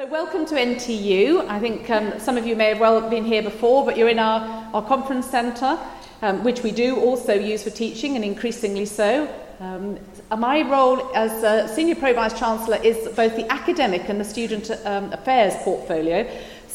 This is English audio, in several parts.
So welcome to NTU. I think um, some of you may have well been here before, but you're in our, our conference centre, um, which we do also use for teaching and increasingly so. Um, my role as uh, Senior Pro Vice Chancellor is both the academic and the student um, affairs portfolio.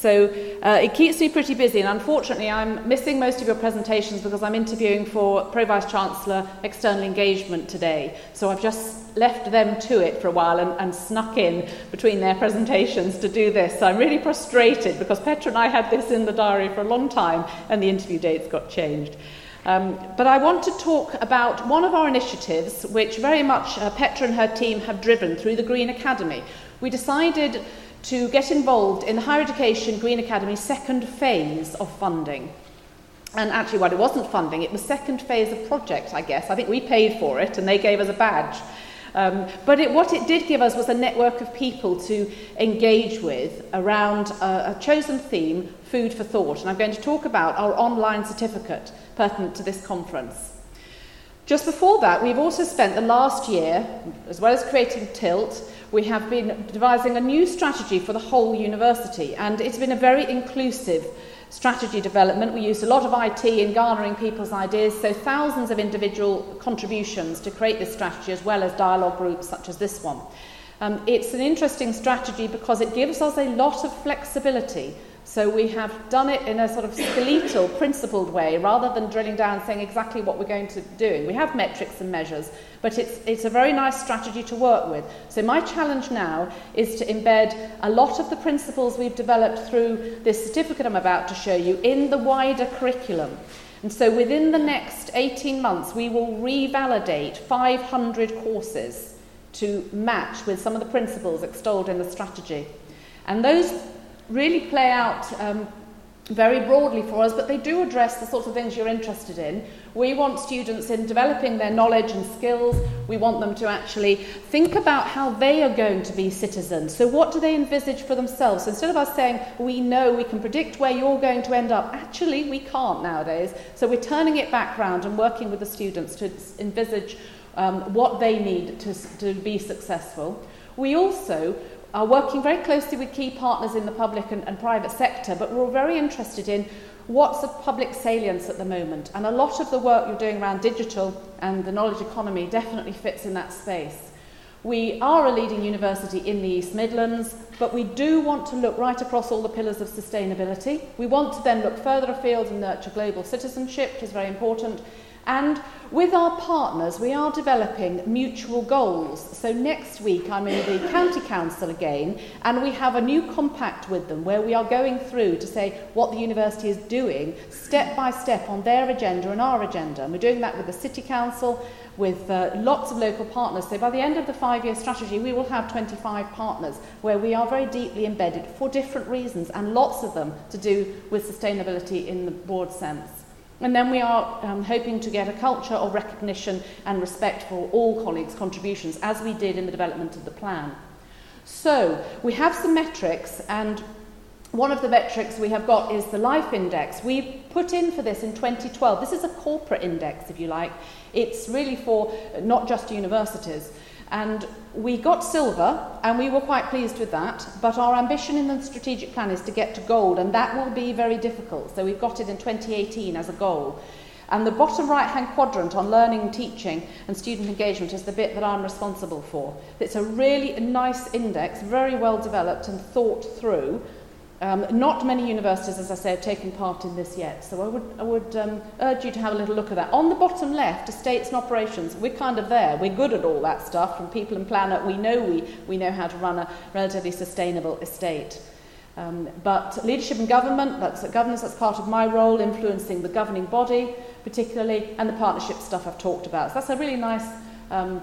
So uh, it keeps me pretty busy, and unfortunately, I'm missing most of your presentations because I'm interviewing for Pro Vice Chancellor External Engagement today. So I've just left them to it for a while and, and snuck in between their presentations to do this. So I'm really frustrated because Petra and I had this in the diary for a long time, and the interview dates got changed. Um, but I want to talk about one of our initiatives, which very much uh, Petra and her team have driven through the Green Academy. We decided to get involved in the Higher Education Green Academy second phase of funding. And actually, well, it wasn't funding, it was second phase of project, I guess. I think we paid for it and they gave us a badge. Um, but it, what it did give us was a network of people to engage with around a, a chosen theme, food for thought. And I'm going to talk about our online certificate pertinent to this conference. Just before that, we've also spent the last year, as well as creating Tilt, we have been devising a new strategy for the whole university, and it's been a very inclusive strategy development. We used a lot of IT in garnering people's ideas, so thousands of individual contributions to create this strategy, as well as dialogue groups such as this one. Um, it's an interesting strategy because it gives us a lot of flexibility so we have done it in a sort of skeletal, principled way, rather than drilling down and saying exactly what we're going to do. We have metrics and measures, but it's, it's a very nice strategy to work with. So my challenge now is to embed a lot of the principles we've developed through this certificate I'm about to show you in the wider curriculum. And so within the next 18 months, we will revalidate 500 courses to match with some of the principles extolled in the strategy. And those really play out um, very broadly for us, but they do address the sorts of things you're interested in. We want students in developing their knowledge and skills. We want them to actually think about how they are going to be citizens. So, what do they envisage for themselves? So instead of us saying, we know, we can predict where you're going to end up, actually, we can't nowadays. So, we're turning it back round and working with the students to envisage um, what they need to, to be successful. We also are working very closely with key partners in the public and, and private sector, but we're very interested in what's the public salience at the moment. And a lot of the work you're doing around digital and the knowledge economy definitely fits in that space. We are a leading university in the East Midlands, but we do want to look right across all the pillars of sustainability. We want to then look further afield and nurture global citizenship, which is very important. And with our partners, we are developing mutual goals. So next week, I'm in the County Council again, and we have a new compact with them where we are going through to say what the university is doing step by step on their agenda and our agenda. And we're doing that with the City Council, with uh, lots of local partners. So by the end of the five-year strategy, we will have 25 partners where we are very deeply embedded for different reasons, and lots of them to do with sustainability in the broad sense. And then we are um, hoping to get a culture of recognition and respect for all colleagues' contributions, as we did in the development of the plan. So we have some metrics, and one of the metrics we have got is the life index. We put in for this in 2012. This is a corporate index, if you like. It's really for not just universities. And we got silver, and we were quite pleased with that, but our ambition in the strategic plan is to get to gold, and that will be very difficult. So we've got it in 2018 as a goal. And the bottom right hand quadrant on learning, teaching, and student engagement is the bit that I'm responsible for. It's a really nice index, very well developed and thought through, Um, not many universities, as I say, have taken part in this yet, so I would, I would um, urge you to have a little look at that. On the bottom left, estates and operations, we're kind of there. We're good at all that stuff from People and Planet. We know we, we know how to run a relatively sustainable estate. Um, but leadership and government, that's governance, that's part of my role, influencing the governing body particularly, and the partnership stuff I've talked about. So that's a really nice um,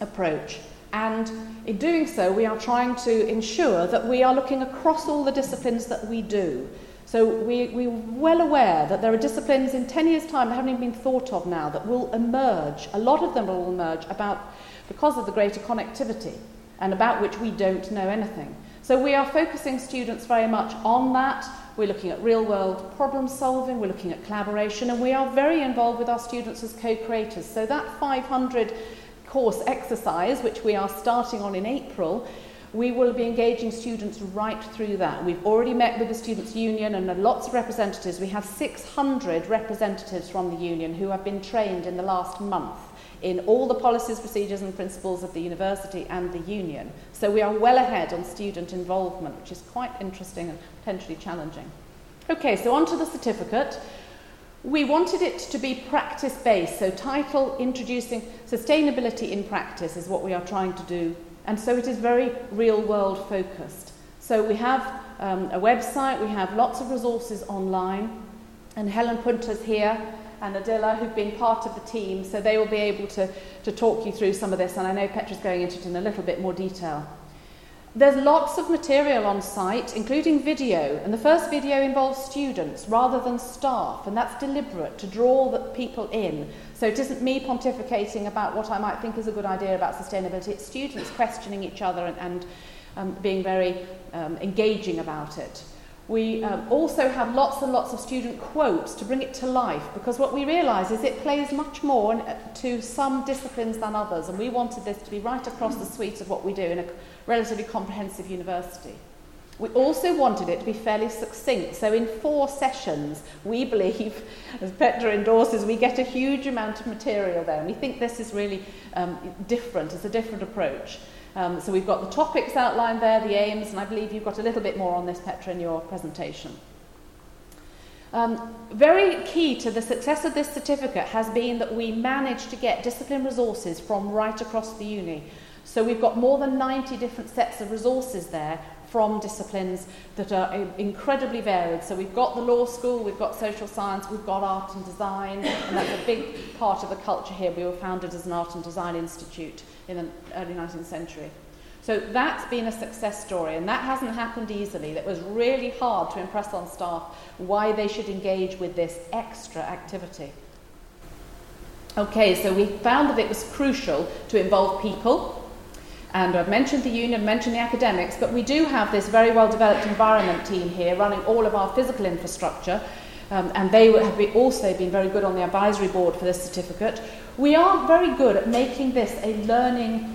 approach. And in doing so, we are trying to ensure that we are looking across all the disciplines that we do. So we, we're well aware that there are disciplines in 10 years' time that haven't even been thought of now that will emerge. A lot of them will emerge about because of the greater connectivity and about which we don't know anything. So we are focusing students very much on that. We're looking at real world problem solving, we're looking at collaboration, and we are very involved with our students as co creators. So that 500 course exercise, which we are starting on in April, we will be engaging students right through that. We've already met with the Students' Union and lots of representatives. We have 600 representatives from the union who have been trained in the last month in all the policies, procedures and principles of the university and the union. So we are well ahead on student involvement, which is quite interesting and potentially challenging. Okay, so on to the certificate. We wanted it to be practice-based, so title Introducing Sustainability in Practice is what we are trying to do And so it is very real world focused. So we have um, a website, we have lots of resources online, and Helen Punter's here and Adila, who've been part of the team, so they will be able to, to talk you through some of this, and I know Petra's going into it in a little bit more detail. There's lots of material on site, including video, and the first video involves students rather than staff, and that's deliberate to draw the people in. So it isn't me pontificating about what I might think is a good idea about sustainability, it's students questioning each other and, and um, being very um, engaging about it. We um, also have lots and lots of student quotes to bring it to life because what we realise is it plays much more to some disciplines than others and we wanted this to be right across the suite of what we do in a relatively comprehensive university. We also wanted it to be fairly succinct. So in four sessions, we believe, as Petra endorses, we get a huge amount of material there. And we think this is really um, different. It's a different approach. Um, so we've got the topics outlined there, the aims, and I believe you've got a little bit more on this, Petra, in your presentation. Um, very key to the success of this certificate has been that we managed to get discipline resources from right across the uni. So we've got more than 90 different sets of resources there from disciplines that are incredibly varied. So we've got the law school, we've got social science, we've got art and design, and that's a big part of the culture here. We were founded as an art and design institute in the early 19th century. So that's been a success story, and that hasn't happened easily. That was really hard to impress on staff why they should engage with this extra activity. Okay, so we found that it was crucial to involve people And I've mentioned the union, mentioned the academics, but we do have this very well developed environment team here running all of our physical infrastructure. Um, and they have also been very good on the advisory board for this certificate. we aren't very good at making this a learning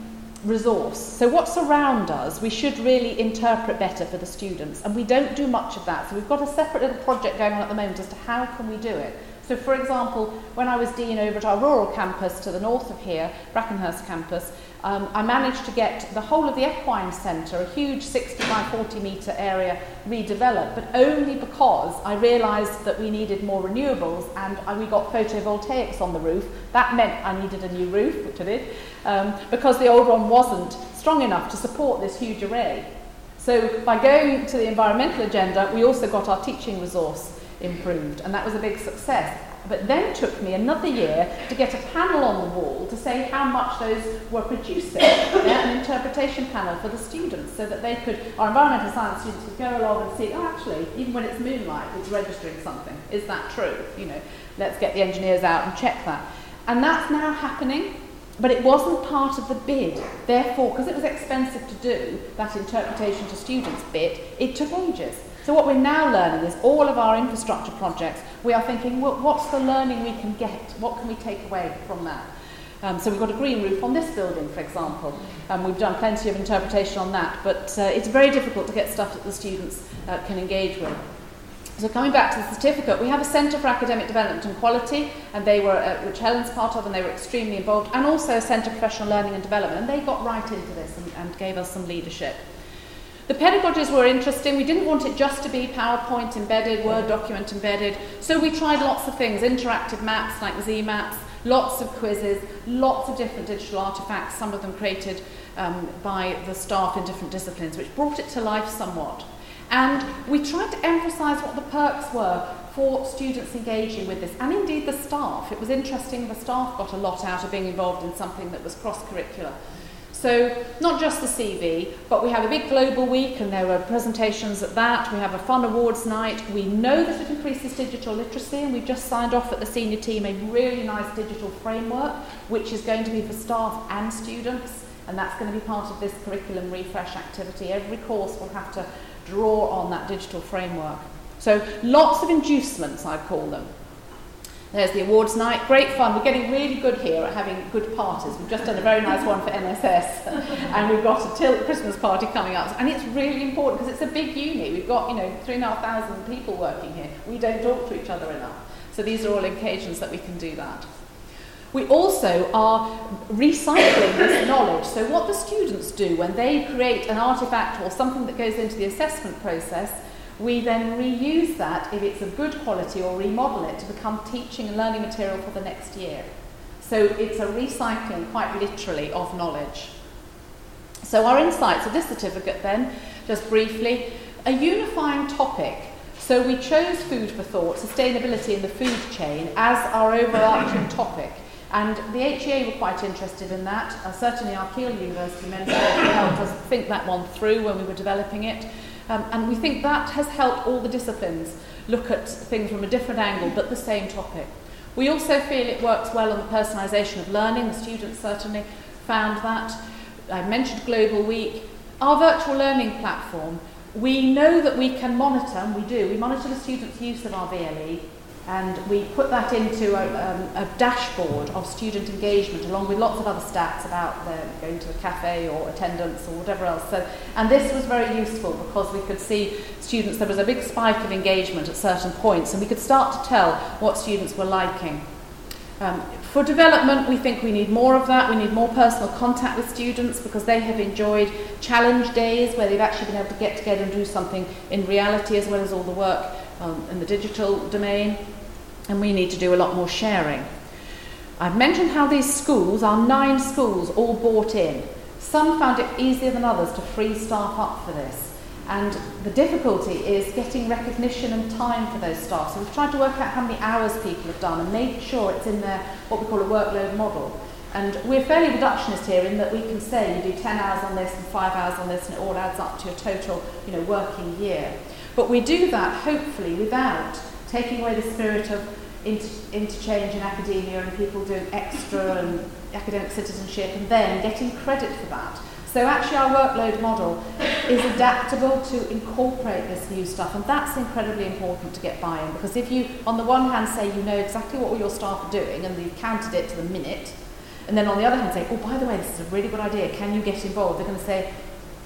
resource. So what's around us, we should really interpret better for the students, and we don't do much of that. So we've got a separate little project going on at the moment as to how can we do it. So for example, when I was dean over at our rural campus to the north of here, Brackenhurst campus, um, I managed to get the whole of the equine centre, a huge 60 by 40 metre area, redeveloped, but only because I realised that we needed more renewables and we got photovoltaics on the roof. That meant I needed a new roof, which I did, um, because the old one wasn't strong enough to support this huge array. So by going to the environmental agenda, we also got our teaching resource improved, and that was a big success. But then took me another year to get a panel on the wall to say how much those were producing, yeah, an interpretation panel for the students, so that they could, our environmental science students could go along and see, oh, actually, even when it's moonlight, it's registering something. Is that true? You know, let's get the engineers out and check that. And that's now happening, but it wasn't part of the bid. Therefore, because it was expensive to do that interpretation to students bit, it took ages. So what we're now learning is all of our infrastructure projects, we are thinking, well, what's the learning we can get? What can we take away from that? Um, so we've got a green roof on this building, for example. Um, we've done plenty of interpretation on that, but uh, it's very difficult to get stuff that the students uh, can engage with. So coming back to the certificate, we have a Centre for Academic Development and Quality, and they were, uh, which Helen's part of, and they were extremely involved, and also a Centre for Professional Learning and Development, and they got right into this and, and gave us some leadership. The pedagogies were interesting. We didn't want it just to be PowerPoint embedded, Word document embedded. So we tried lots of things, interactive maps like ZeeMaps, lots of quizzes, lots of different digital artifacts, some of them created um, by the staff in different disciplines, which brought it to life somewhat. And we tried to emphasise what the perks were for students engaging with this, and indeed the staff. It was interesting, the staff got a lot out of being involved in something that was cross-curricular. So not just the CV, but we have a big global week and there were presentations at that. We have a fun awards night. We know that it increases digital literacy and we've just signed off at the senior team a really nice digital framework which is going to be for staff and students and that's going to be part of this curriculum refresh activity. Every course will have to draw on that digital framework. So lots of inducements, I call them. There's the awards night, great fun. We're getting really good here at having good parties. We've just done a very nice one for NSS, and we've got a Tilt Christmas party coming up. And it's really important because it's a big uni. We've got, you know, three and a half thousand people working here. We don't talk to each other enough. So these are all occasions that we can do that. We also are recycling this knowledge. So what the students do when they create an artifact or something that goes into the assessment process, we then reuse that if it's of good quality or remodel it to become teaching and learning material for the next year. So it's a recycling, quite literally, of knowledge. So our insights of this certificate then, just briefly, a unifying topic. So we chose food for thought, sustainability in the food chain, as our overarching topic. And the HEA were quite interested in that. Uh, certainly our Keele University mentor helped us think that one through when we were developing it. Um, and we think that has helped all the disciplines look at things from a different angle, but the same topic. We also feel it works well on the personalisation of learning. The students certainly found that. I mentioned Global Week. Our virtual learning platform, we know that we can monitor, and we do, we monitor the students' use of our VLE and we put that into a, um, a dashboard of student engagement along with lots of other stats about them going to a cafe or attendance or whatever else. So, and this was very useful because we could see students, there was a big spike of engagement at certain points and we could start to tell what students were liking. Um, for development, we think we need more of that. We need more personal contact with students because they have enjoyed challenge days where they've actually been able to get together and do something in reality as well as all the work um, in the digital domain and we need to do a lot more sharing. I've mentioned how these schools, our nine schools, all bought in. Some found it easier than others to free staff up for this. And the difficulty is getting recognition and time for those staff. So we've tried to work out how many hours people have done and make sure it's in their what we call a workload model. And we're fairly reductionist here in that we can say you do 10 hours on this and 5 hours on this and it all adds up to a total you know, working year. But we do that hopefully without taking away the spirit of inter- interchange in academia and people doing extra and academic citizenship and then getting credit for that. So actually our workload model is adaptable to incorporate this new stuff and that's incredibly important to get buy-in because if you on the one hand say you know exactly what all your staff are doing and you've counted it to the minute and then on the other hand say, oh by the way this is a really good idea, can you get involved? They're going to say,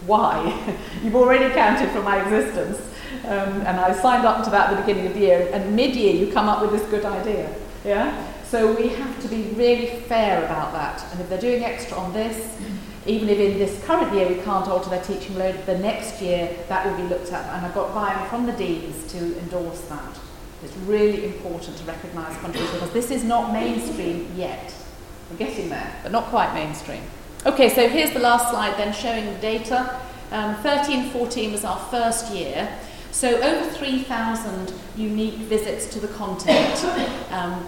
why? You've already counted for my existence. Um, and I signed up to that at the beginning of the year, and mid-year you come up with this good idea. Yeah? So we have to be really fair about that. And if they're doing extra on this, even if in this current year we can't alter their teaching load, the next year that will be looked at. And I've got buy-in from the deans to endorse that. It's really important to recognise contribution because this is not mainstream yet. We're getting there, but not quite mainstream. Okay, so here's the last slide then showing the data. Um, 13 14 was our first year. So over 3,000 unique visits to the content. Um,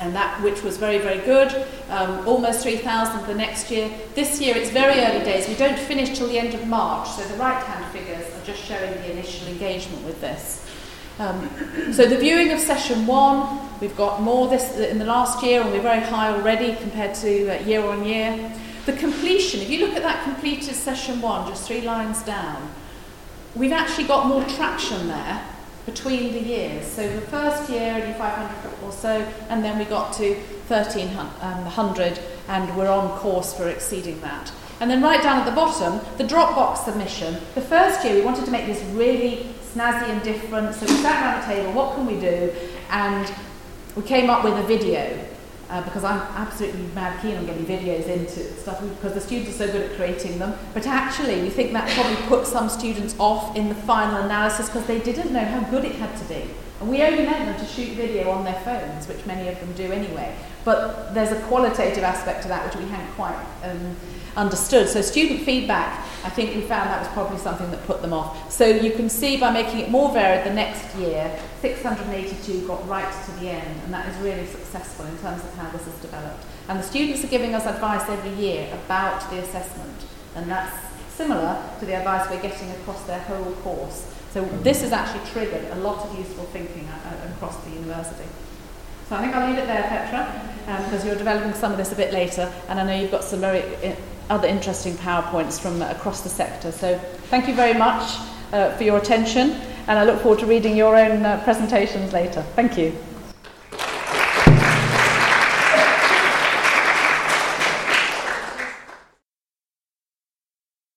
and that which was very very good um, almost 3,000 the next year. This year it's very early days. We don't finish till the end of March so the right hand figures are just showing the initial engagement with this. Um, so the viewing of session one we've got more this in the last year and we're very high already compared to uh, year on year. The completion if you look at that completed session one just three lines down we've actually got more traction there between the years. So the first year, only 500 or so, and then we got to 1300, um, and we're on course for exceeding that. And then right down at the bottom, the Dropbox submission. The first year, we wanted to make this really snazzy and different, so we sat around the table, what can we do? And we came up with a video uh, because I'm absolutely mad keen on getting videos into stuff because the students are so good at creating them. But actually, we think that probably put some students off in the final analysis because they didn't know how good it had to be. And we only meant them to shoot video on their phones, which many of them do anyway. But there's a qualitative aspect to that which we hadn't quite um, understood. So student feedback, I think we found that was probably something that put them off. So you can see by making it more varied the next year, 682 got right to the end, and that is really successful in terms of how this has developed. And the students are giving us advice every year about the assessment, and that's similar to the advice we're getting across their whole course. So this has actually triggered a lot of useful thinking across the university. So I think I'll leave it there, Petra, um, because you're developing some of this a bit later, and I know you've got some very eh, other interesting PowerPoints from across the sector. So thank you very much uh, for your attention, and I look forward to reading your own uh, presentations later. Thank you.